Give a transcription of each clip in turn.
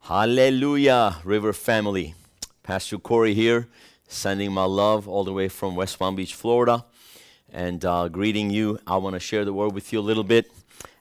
Hallelujah, River family. Pastor Corey here, sending my love all the way from West Palm Beach, Florida, and uh, greeting you. I want to share the word with you a little bit,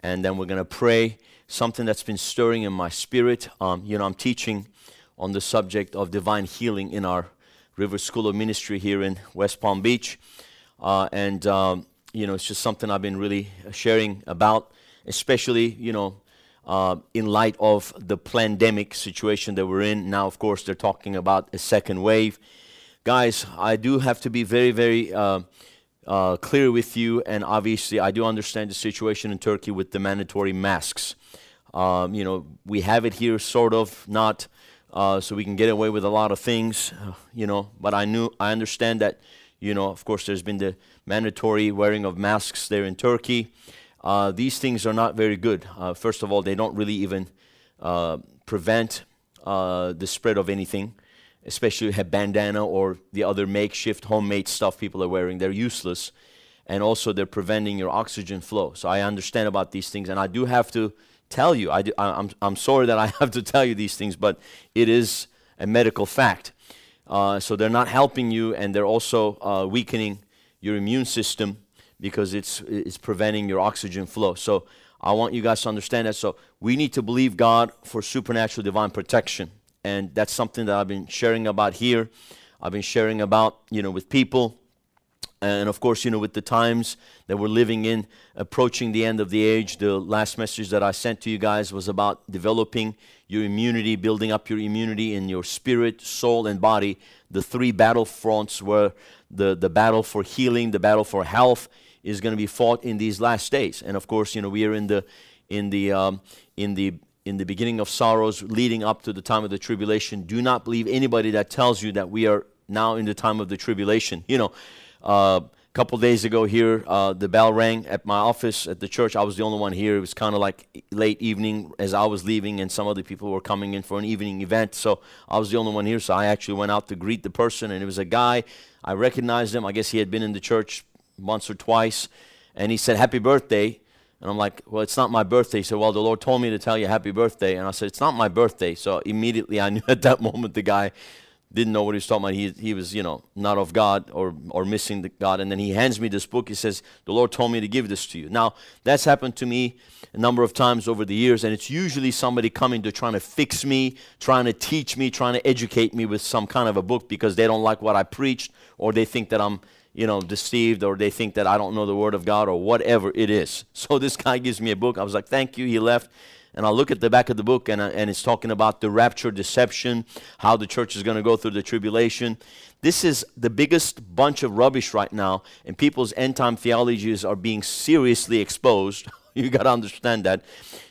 and then we're going to pray. Something that's been stirring in my spirit. Um, you know, I'm teaching on the subject of divine healing in our River School of Ministry here in West Palm Beach, uh, and um, you know, it's just something I've been really sharing about, especially you know uh, in light of the pandemic situation that we're in. Now, of course, they're talking about a second wave. Guys, I do have to be very, very uh, uh, clear with you, and obviously, I do understand the situation in Turkey with the mandatory masks. Um, you know, we have it here, sort of, not. Uh, so we can get away with a lot of things, uh, you know. But I knew, I understand that, you know. Of course, there's been the mandatory wearing of masks there in Turkey. Uh, these things are not very good. Uh, first of all, they don't really even uh, prevent uh, the spread of anything, especially a bandana or the other makeshift homemade stuff people are wearing. They're useless. And also, they're preventing your oxygen flow. So, I understand about these things. And I do have to tell you, I do, I, I'm, I'm sorry that I have to tell you these things, but it is a medical fact. Uh, so, they're not helping you, and they're also uh, weakening your immune system because it's, it's preventing your oxygen flow. So I want you guys to understand that. So we need to believe God for supernatural divine protection. And that's something that I've been sharing about here. I've been sharing about, you know, with people. And of course, you know, with the times that we're living in, approaching the end of the age, the last message that I sent to you guys was about developing your immunity, building up your immunity in your spirit, soul, and body. The three battle fronts were the, the battle for healing, the battle for health, is going to be fought in these last days. And of course, you know, we are in the in the um, in the in the beginning of sorrows leading up to the time of the tribulation. Do not believe anybody that tells you that we are now in the time of the tribulation. You know, uh, a couple days ago here, uh, the bell rang at my office at the church. I was the only one here. It was kind of like late evening as I was leaving, and some other people were coming in for an evening event. So I was the only one here. So I actually went out to greet the person, and it was a guy. I recognized him. I guess he had been in the church once or twice, and he said, Happy birthday. And I'm like, Well, it's not my birthday. He said, Well, the Lord told me to tell you happy birthday. And I said, It's not my birthday. So immediately I knew at that moment the guy didn't know what he was talking about. He, he was, you know, not of God or, or missing the God. And then he hands me this book. He says, The Lord told me to give this to you. Now, that's happened to me a number of times over the years. And it's usually somebody coming to trying to fix me, trying to teach me, trying to educate me with some kind of a book because they don't like what I preached or they think that I'm you know, deceived or they think that I don't know the Word of God or whatever it is. So this guy gives me a book. I was like, thank you. He left. And I look at the back of the book and, uh, and it's talking about the rapture deception, how the church is going to go through the tribulation. This is the biggest bunch of rubbish right now, and people's end time theologies are being seriously exposed. you got to understand that.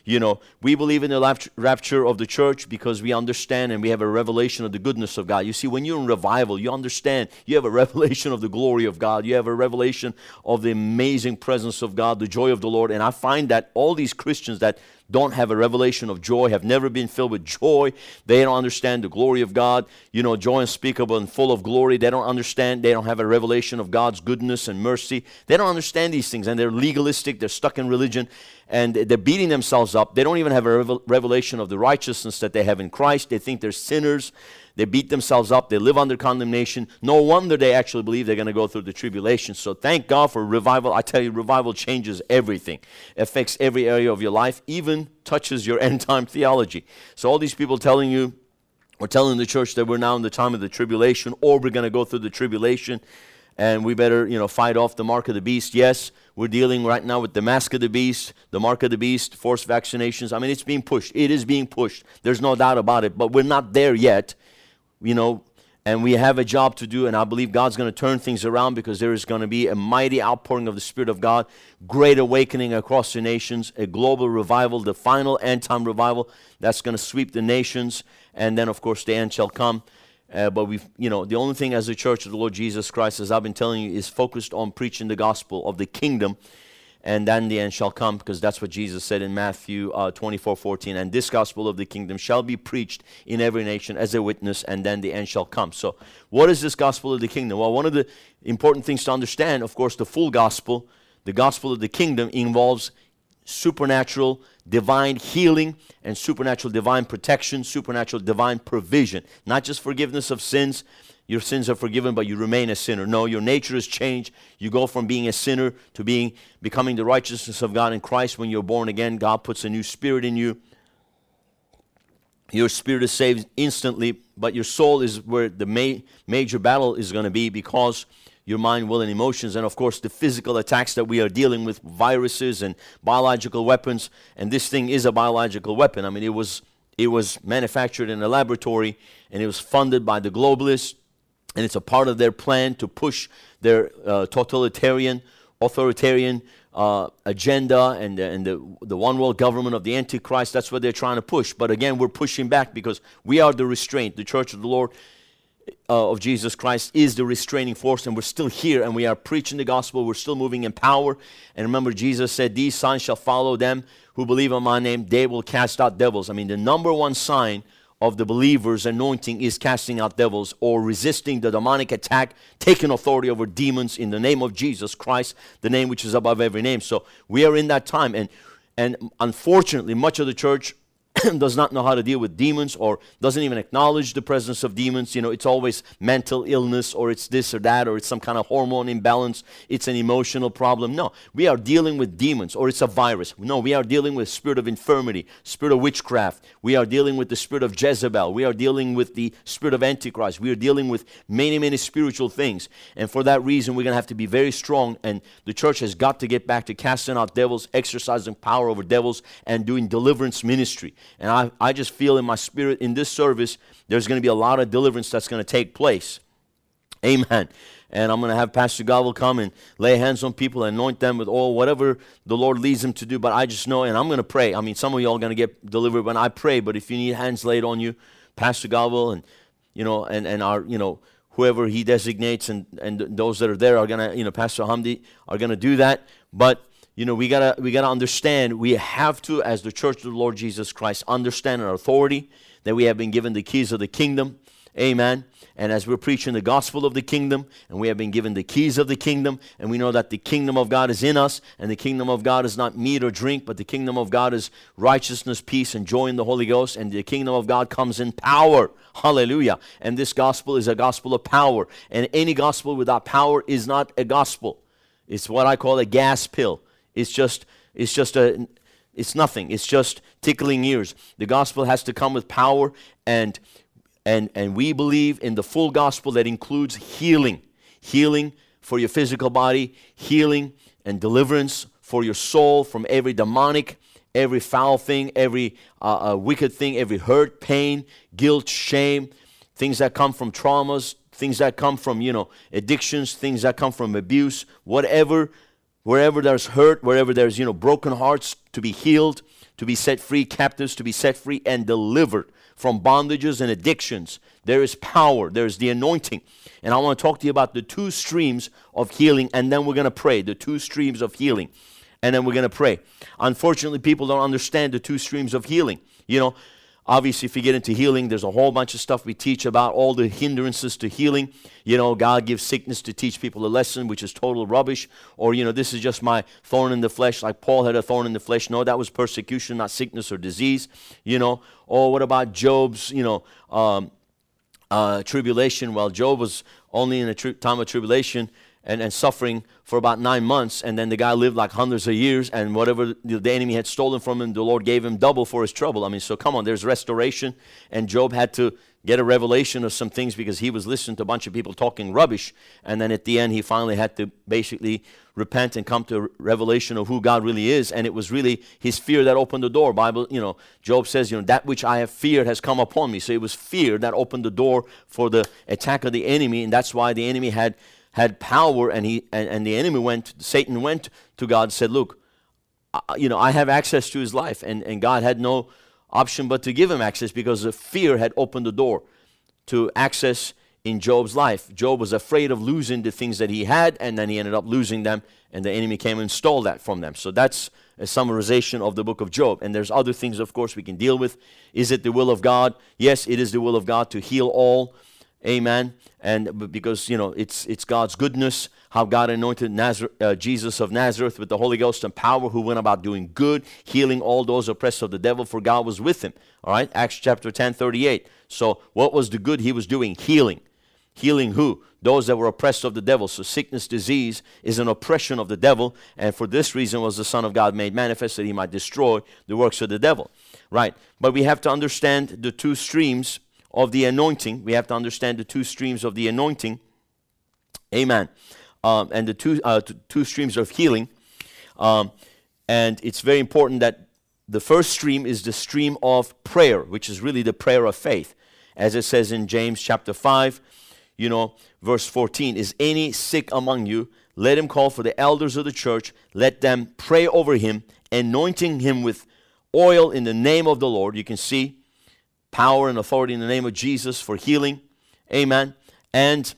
You know, we believe in the rapture of the church because we understand and we have a revelation of the goodness of God. You see, when you're in revival, you understand you have a revelation of the glory of God, you have a revelation of the amazing presence of God, the joy of the Lord. And I find that all these Christians that don't have a revelation of joy, have never been filled with joy. They don't understand the glory of God. You know, joy unspeakable and full of glory. They don't understand. They don't have a revelation of God's goodness and mercy. They don't understand these things, and they're legalistic. They're stuck in religion, and they're beating themselves up. They don't even have a revelation of the righteousness that they have in Christ. They think they're sinners. They beat themselves up. They live under condemnation. No wonder they actually believe they're going to go through the tribulation. So thank God for revival. I tell you, revival changes everything, affects every area of your life, even touches your end time theology. So all these people telling you, or telling the church that we're now in the time of the tribulation, or we're going to go through the tribulation, and we better, you know, fight off the mark of the beast. Yes, we're dealing right now with the mask of the beast, the mark of the beast, forced vaccinations. I mean, it's being pushed. It is being pushed. There's no doubt about it. But we're not there yet you know, and we have a job to do, and I believe God's going to turn things around because there is going to be a mighty outpouring of the Spirit of God, great awakening across the nations, a global revival, the final end time revival that's going to sweep the nations, and then, of course, the end shall come. Uh, but we, you know, the only thing as the church of the Lord Jesus Christ, as I've been telling you, is focused on preaching the gospel of the kingdom and then the end shall come, because that's what Jesus said in Matthew uh, 24 14. And this gospel of the kingdom shall be preached in every nation as a witness, and then the end shall come. So, what is this gospel of the kingdom? Well, one of the important things to understand, of course, the full gospel, the gospel of the kingdom involves supernatural divine healing and supernatural divine protection, supernatural divine provision. Not just forgiveness of sins, your sins are forgiven, but you remain a sinner. No, your nature is changed. You go from being a sinner to being becoming the righteousness of God in Christ. When you're born again, God puts a new spirit in you. Your spirit is saved instantly, but your soul is where the ma- major battle is going to be because your mind, will, and emotions, and of course the physical attacks that we are dealing with, viruses and biological weapons. And this thing is a biological weapon. I mean, it was it was manufactured in a laboratory, and it was funded by the globalists, and it's a part of their plan to push their uh, totalitarian, authoritarian uh, agenda and, and the, the one world government of the Antichrist. That's what they're trying to push. But again, we're pushing back because we are the restraint. The church of the Lord uh, of Jesus Christ is the restraining force, and we're still here and we are preaching the gospel. We're still moving in power. And remember, Jesus said, These signs shall follow them who believe on my name, they will cast out devils. I mean, the number one sign of the believer's anointing is casting out devils or resisting the demonic attack, taking authority over demons in the name of Jesus Christ, the name which is above every name. So we are in that time. And, and unfortunately, much of the church does not know how to deal with demons or doesn't even acknowledge the presence of demons. You know, it's always mental illness or it's this or that or it's some kind of hormone imbalance. It's an emotional problem. No, we are dealing with demons or it's a virus. No, we are dealing with spirit of infirmity, spirit of witchcraft. We are dealing with the spirit of Jezebel. We are dealing with the spirit of Antichrist. We are dealing with many, many spiritual things. And for that reason, we're going to have to be very strong. And the church has got to get back to casting out devils, exercising power over devils, and doing deliverance ministry. And I, I just feel in my spirit in this service, there's going to be a lot of deliverance that's going to take place. Amen. And I'm going to have Pastor Gavel come and lay hands on people, and anoint them with oil, whatever the Lord leads him to do. But I just know, and I'm going to pray. I mean, some of you all are going to get delivered when I pray, but if you need hands laid on you, Pastor Gavel and, you know, and, and our, you know, whoever he designates and, and those that are there are going to, you know, Pastor Hamdi are going to do that. But you know, we gotta we gotta understand. We have to, as the Church of the Lord Jesus Christ, understand our authority that we have been given the keys of the kingdom. Amen. And as we're preaching the gospel of the kingdom, and we have been given the keys of the kingdom, and we know that the kingdom of God is in us, and the kingdom of God is not meat or drink, but the kingdom of God is righteousness, peace, and joy in the Holy Ghost, and the kingdom of God comes in power. Hallelujah. And this gospel is a gospel of power. And any gospel without power is not a gospel. It's what I call a gas pill. It's just, it's just a, it's nothing. It's just tickling ears. The gospel has to come with power, and and and we believe in the full gospel that includes healing, healing for your physical body, healing and deliverance for your soul from every demonic, every foul thing, every uh, uh, wicked thing, every hurt, pain, guilt, shame, things that come from traumas, things that come from you know addictions, things that come from abuse, whatever wherever there's hurt, wherever there's, you know, broken hearts to be healed, to be set free, captives to be set free and delivered from bondages and addictions. There is power, there's the anointing. And I want to talk to you about the two streams of healing, and then we're going to pray. The two streams of healing. And then we're going to pray. Unfortunately, people don't understand the two streams of healing. You know, Obviously, if you get into healing, there's a whole bunch of stuff we teach about all the hindrances to healing. You know, God gives sickness to teach people a lesson, which is total rubbish. Or, you know, this is just my thorn in the flesh, like Paul had a thorn in the flesh. No, that was persecution, not sickness or disease. You know, or what about Job's, you know, um, uh, tribulation? Well, Job was only in a tri- time of tribulation and, and suffering for about nine months. And then the guy lived like hundreds of years, and whatever the enemy had stolen from him, the Lord gave him double for his trouble. I mean, so come on, there's restoration. And Job had to get a revelation of some things because he was listening to a bunch of people talking rubbish. And then at the end, he finally had to basically repent and come to a revelation of who God really is. And it was really his fear that opened the door. Bible, you know, Job says, you know, that which I have feared has come upon me. So it was fear that opened the door for the attack of the enemy. And that's why the enemy had had power and he and, and the enemy went satan went to god and said look you know i have access to his life. And, and god had no option but to give him access because the fear had opened the door to access in job's life. Job was afraid of losing the things that he had and then he ended up losing them and the enemy came and stole that from them. So that's a summarization of the book of job. And there's other things of course we can deal with. Is it the will of god? Yes it is the will of god to heal all Amen. And because, you know, it's, it's God's goodness, how God anointed uh, Jesus of Nazareth with the Holy Ghost and power, who went about doing good, healing all those oppressed of the devil, for God was with him. All right, Acts chapter 10, 38. So, what was the good he was doing? Healing. Healing who? Those that were oppressed of the devil. So, sickness, disease is an oppression of the devil, and for this reason was the Son of God made manifest that he might destroy the works of the devil. Right. But we have to understand the two streams of the anointing. We have to understand the two streams of the anointing. Amen. Um, and the two, uh, two streams of healing. Um, and it's very important that the first stream is the stream of prayer, which is really the prayer of faith. As it says in James chapter 5, you know, verse 14 Is any sick among you? Let him call for the elders of the church. Let them pray over him, anointing him with oil in the name of the Lord. You can see power and authority in the name of Jesus for healing. Amen. And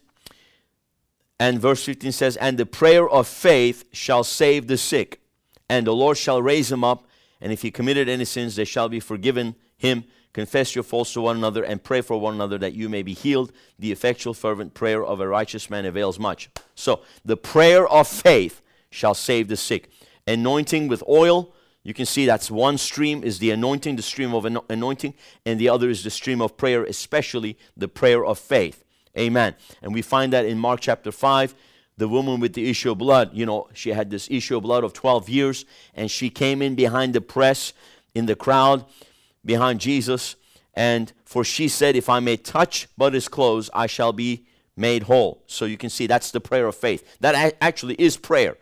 and verse 15 says, And the prayer of faith shall save the sick, and the Lord shall raise him up, and if he committed any sins, they shall be forgiven him. Confess your faults to one another and pray for one another that you may be healed. The effectual, fervent prayer of a righteous man avails much. So, the prayer of faith shall save the sick. Anointing with oil you can see that's one stream is the anointing, the stream of anointing, and the other is the stream of prayer, especially the prayer of faith. Amen. And we find that in Mark chapter 5, the woman with the issue of blood, you know, she had this issue of blood of 12 years, and she came in behind the press in the crowd behind Jesus. And for she said, If I may touch but his clothes, I shall be made whole. So you can see that's the prayer of faith. That actually is prayer.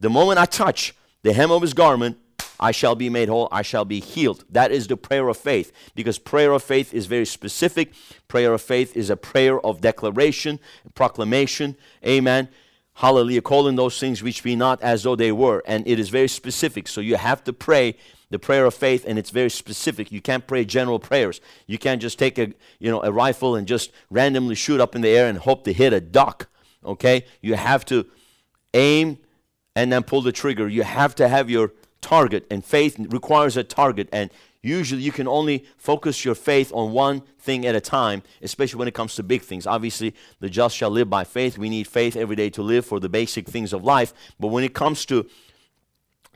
The moment I touch the hem of his garment, I shall be made whole, I shall be healed. That is the prayer of faith because prayer of faith is very specific. Prayer of faith is a prayer of declaration, proclamation. Amen. Hallelujah. Calling those things which be not as though they were. And it is very specific. So you have to pray the prayer of faith and it's very specific. You can't pray general prayers. You can't just take a you know a rifle and just randomly shoot up in the air and hope to hit a duck. Okay? You have to aim and then pull the trigger. You have to have your target, and faith requires a target. And usually you can only focus your faith on one thing at a time, especially when it comes to big things. Obviously, the just shall live by faith. We need faith every day to live for the basic things of life. But when it comes to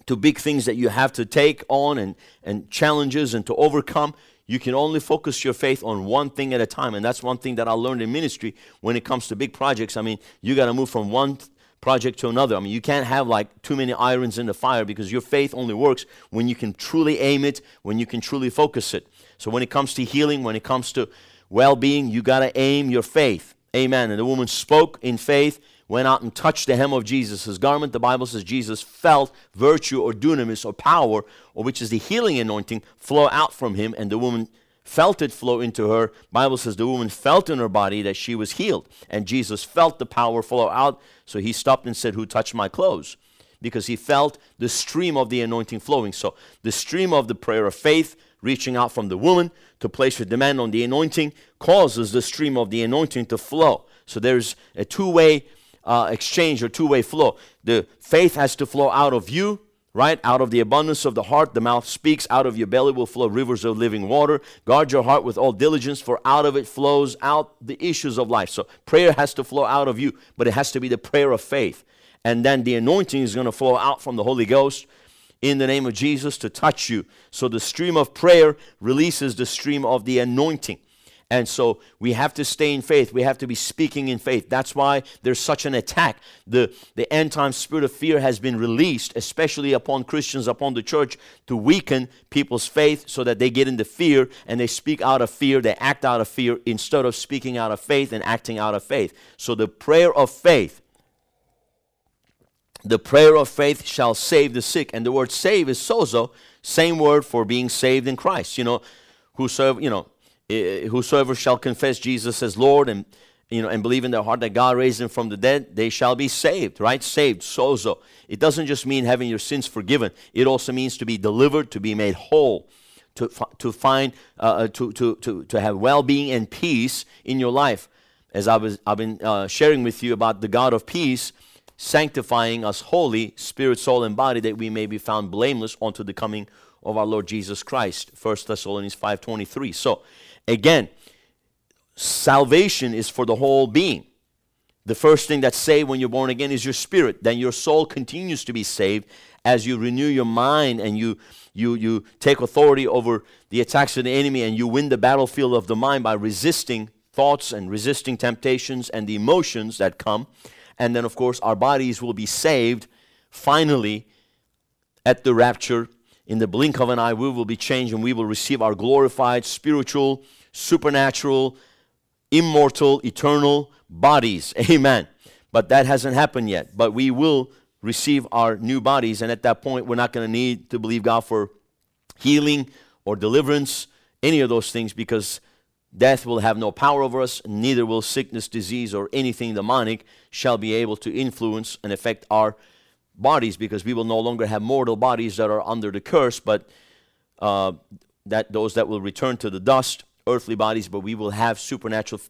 to big things that you have to take on and, and challenges and to overcome, you can only focus your faith on one thing at a time. And that's one thing that I learned in ministry when it comes to big projects. I mean, you got to move from one project to another. I mean, you can't have like too many irons in the fire because your faith only works when you can truly aim it, when you can truly focus it. So when it comes to healing, when it comes to well being, you got to aim your faith. Amen. And the woman spoke in faith, went out and touched the hem of Jesus' garment. The Bible says Jesus felt virtue or dunamis or power, or which is the healing anointing, flow out from him, and the woman felt it flow into her. Bible says the woman felt in her body that she was healed, and Jesus felt the power flow out. So he stopped and said, "Who touched my clothes?" Because he felt the stream of the anointing flowing. So the stream of the prayer of faith reaching out from the woman to place her demand on the anointing causes the stream of the anointing to flow. So there's a two-way uh, exchange or two-way flow. The faith has to flow out of you right? Out of the abundance of the heart, the mouth speaks. Out of your belly will flow rivers of living water. Guard your heart with all diligence, for out of it flows out the issues of life. So prayer has to flow out of you, but it has to be the prayer of faith. And then the anointing is going to flow out from the Holy Ghost in the name of Jesus to touch you. So the stream of prayer releases the stream of the anointing. And so we have to stay in faith. We have to be speaking in faith. That's why there's such an attack. The, the end time spirit of fear has been released, especially upon Christians, upon the church, to weaken people's faith so that they get into fear and they speak out of fear, they act out of fear instead of speaking out of faith and acting out of faith. So the prayer of faith, the prayer of faith shall save the sick. And the word save is sozo, same word for being saved in Christ. You know, who serve, you know, whosoever shall confess Jesus as Lord and you know and believe in their heart that God raised him from the dead, they shall be saved, right? Saved, sozo. It doesn't just mean having your sins forgiven. It also means to be delivered, to be made whole, to, to find, uh, uh, to, to, to, to have well-being and peace in your life. As I was, I've been uh, sharing with you about the God of peace, sanctifying us wholly, spirit, soul, and body, that we may be found blameless unto the coming of our Lord Jesus Christ. 1 Thessalonians 5.23. So, Again, salvation is for the whole being. The first thing that's saved when you're born again is your spirit. Then your soul continues to be saved as you renew your mind and you you you take authority over the attacks of the enemy and you win the battlefield of the mind by resisting thoughts and resisting temptations and the emotions that come. And then of course our bodies will be saved finally at the rapture in the blink of an eye we will be changed and we will receive our glorified spiritual supernatural immortal eternal bodies. Amen. But that hasn't happened yet. But we will receive our new bodies. And at that point, we're not going to need to believe God for healing or deliverance, any of those things, because death will have no power over us, neither will sickness, disease, or anything demonic shall be able to influence and affect our bodies because we will no longer have mortal bodies that are under the curse, but uh, that those that will return to the dust, earthly bodies, but we will have supernatural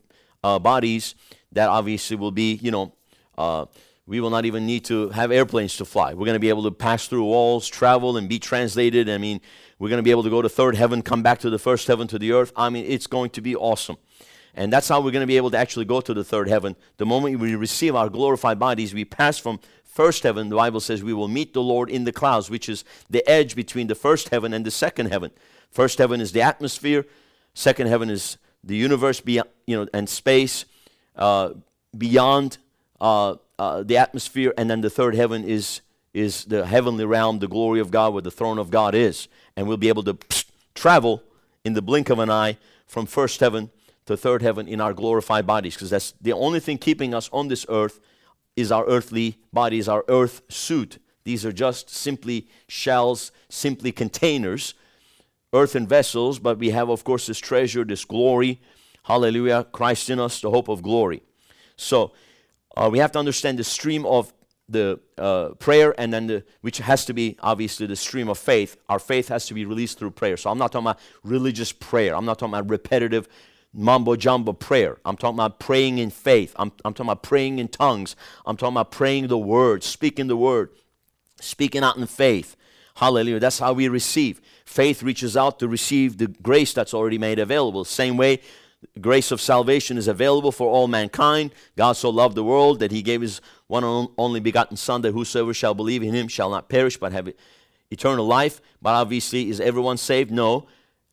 uh, bodies that obviously will be, you know, uh, we will not even need to have airplanes to fly. We're going to be able to pass through walls, travel, and be translated. I mean, we're going to be able to go to third heaven, come back to the first heaven, to the earth. I mean, it's going to be awesome. And that's how we're going to be able to actually go to the third heaven. The moment we receive our glorified bodies, we pass from first heaven. The Bible says we will meet the Lord in the clouds, which is the edge between the first heaven and the second heaven. First heaven is the atmosphere. Second heaven is the universe, beyond, you know, and space uh, beyond uh, uh, the atmosphere, and then the third heaven is is the heavenly realm, the glory of God, where the throne of God is, and we'll be able to travel in the blink of an eye from first heaven to third heaven in our glorified bodies, because that's the only thing keeping us on this earth is our earthly bodies, our earth suit. These are just simply shells, simply containers, earthen vessels, but we have, of course, this treasure, this glory. Hallelujah, Christ in us, the hope of glory. So uh, we have to understand the stream of the uh, prayer and then the which has to be obviously the stream of faith our faith has to be released through prayer so i'm not talking about religious prayer i'm not talking about repetitive mumbo jumbo prayer i'm talking about praying in faith I'm, I'm talking about praying in tongues i'm talking about praying the word speaking the word speaking out in faith hallelujah that's how we receive faith reaches out to receive the grace that's already made available same way grace of salvation is available for all mankind. God so loved the world that he gave his one and only begotten Son, that whosoever shall believe in him shall not perish but have eternal life. But obviously, is everyone saved? No.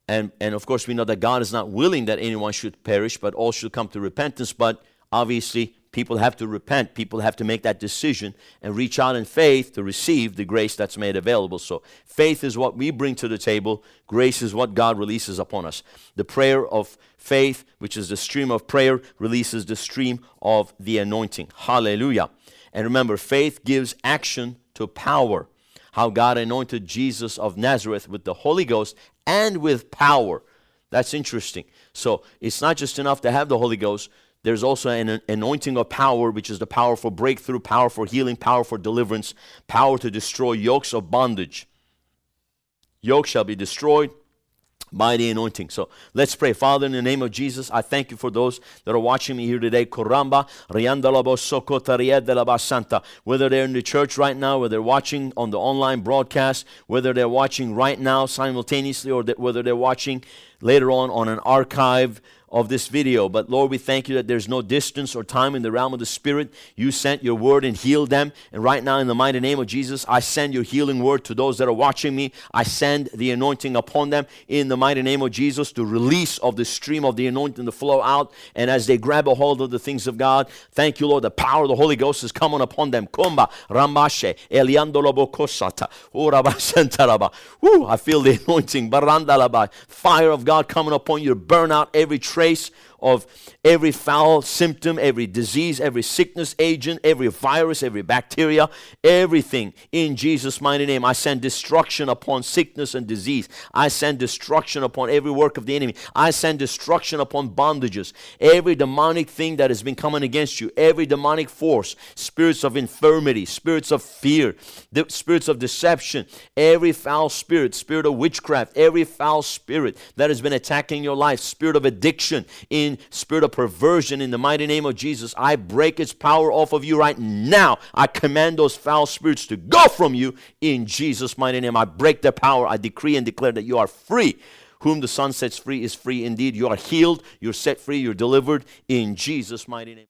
And, and of course, we know that God is not willing that anyone should perish, but all should come to repentance. But obviously, People have to repent. People have to make that decision and reach out in faith to receive the grace that's made available. So, faith is what we bring to the table, grace is what God releases upon us. The prayer of faith, which is the stream of prayer, releases the stream of the anointing. Hallelujah. And remember, faith gives action to power. How God anointed Jesus of Nazareth with the Holy Ghost and with power. That's interesting. So, it's not just enough to have the Holy Ghost there's also an anointing of power, which is the power for breakthrough, power for healing, power for deliverance, power to destroy yokes of bondage. Yoke shall be destroyed by the anointing. So let's pray. Father, in the name of Jesus, I thank you for those that are watching me here today. Whether they're in the church right now, whether they're watching on the online broadcast, whether they're watching right now simultaneously, or whether they're watching later on on an archive of this video. But Lord, we thank you that there's no distance or time in the realm of the Spirit. You sent your word and healed them. And right now, in the mighty name of Jesus, I send your healing word to those that are watching me. I send the anointing upon them in the mighty name of Jesus, the release of the stream of the anointing to flow out. And as they grab a hold of the things of God, thank you, Lord, the power of the Holy Ghost is coming upon them. Kumba, Ramashe, I feel the anointing. Barandalaba. Fire of God coming upon you to burn out every trace of every foul symptom, every disease, every sickness agent, every virus, every bacteria, everything in Jesus' mighty name. I send destruction upon sickness and disease. I send destruction upon every work of the enemy. I send destruction upon bondages. Every demonic thing that has been coming against you, every demonic force, spirits of infirmity, spirits of fear, the spirits of deception, every foul spirit, spirit of witchcraft, every foul spirit that has been attacking your life, spirit of addiction, in spirit of perversion in the mighty name of Jesus. I break its power off of you right now. I command those foul spirits to go from you in Jesus' mighty name. I break their power. I decree and declare that you are free Whom the Son sets free is free indeed. You are healed, you're set free, you're delivered in Jesus' mighty name.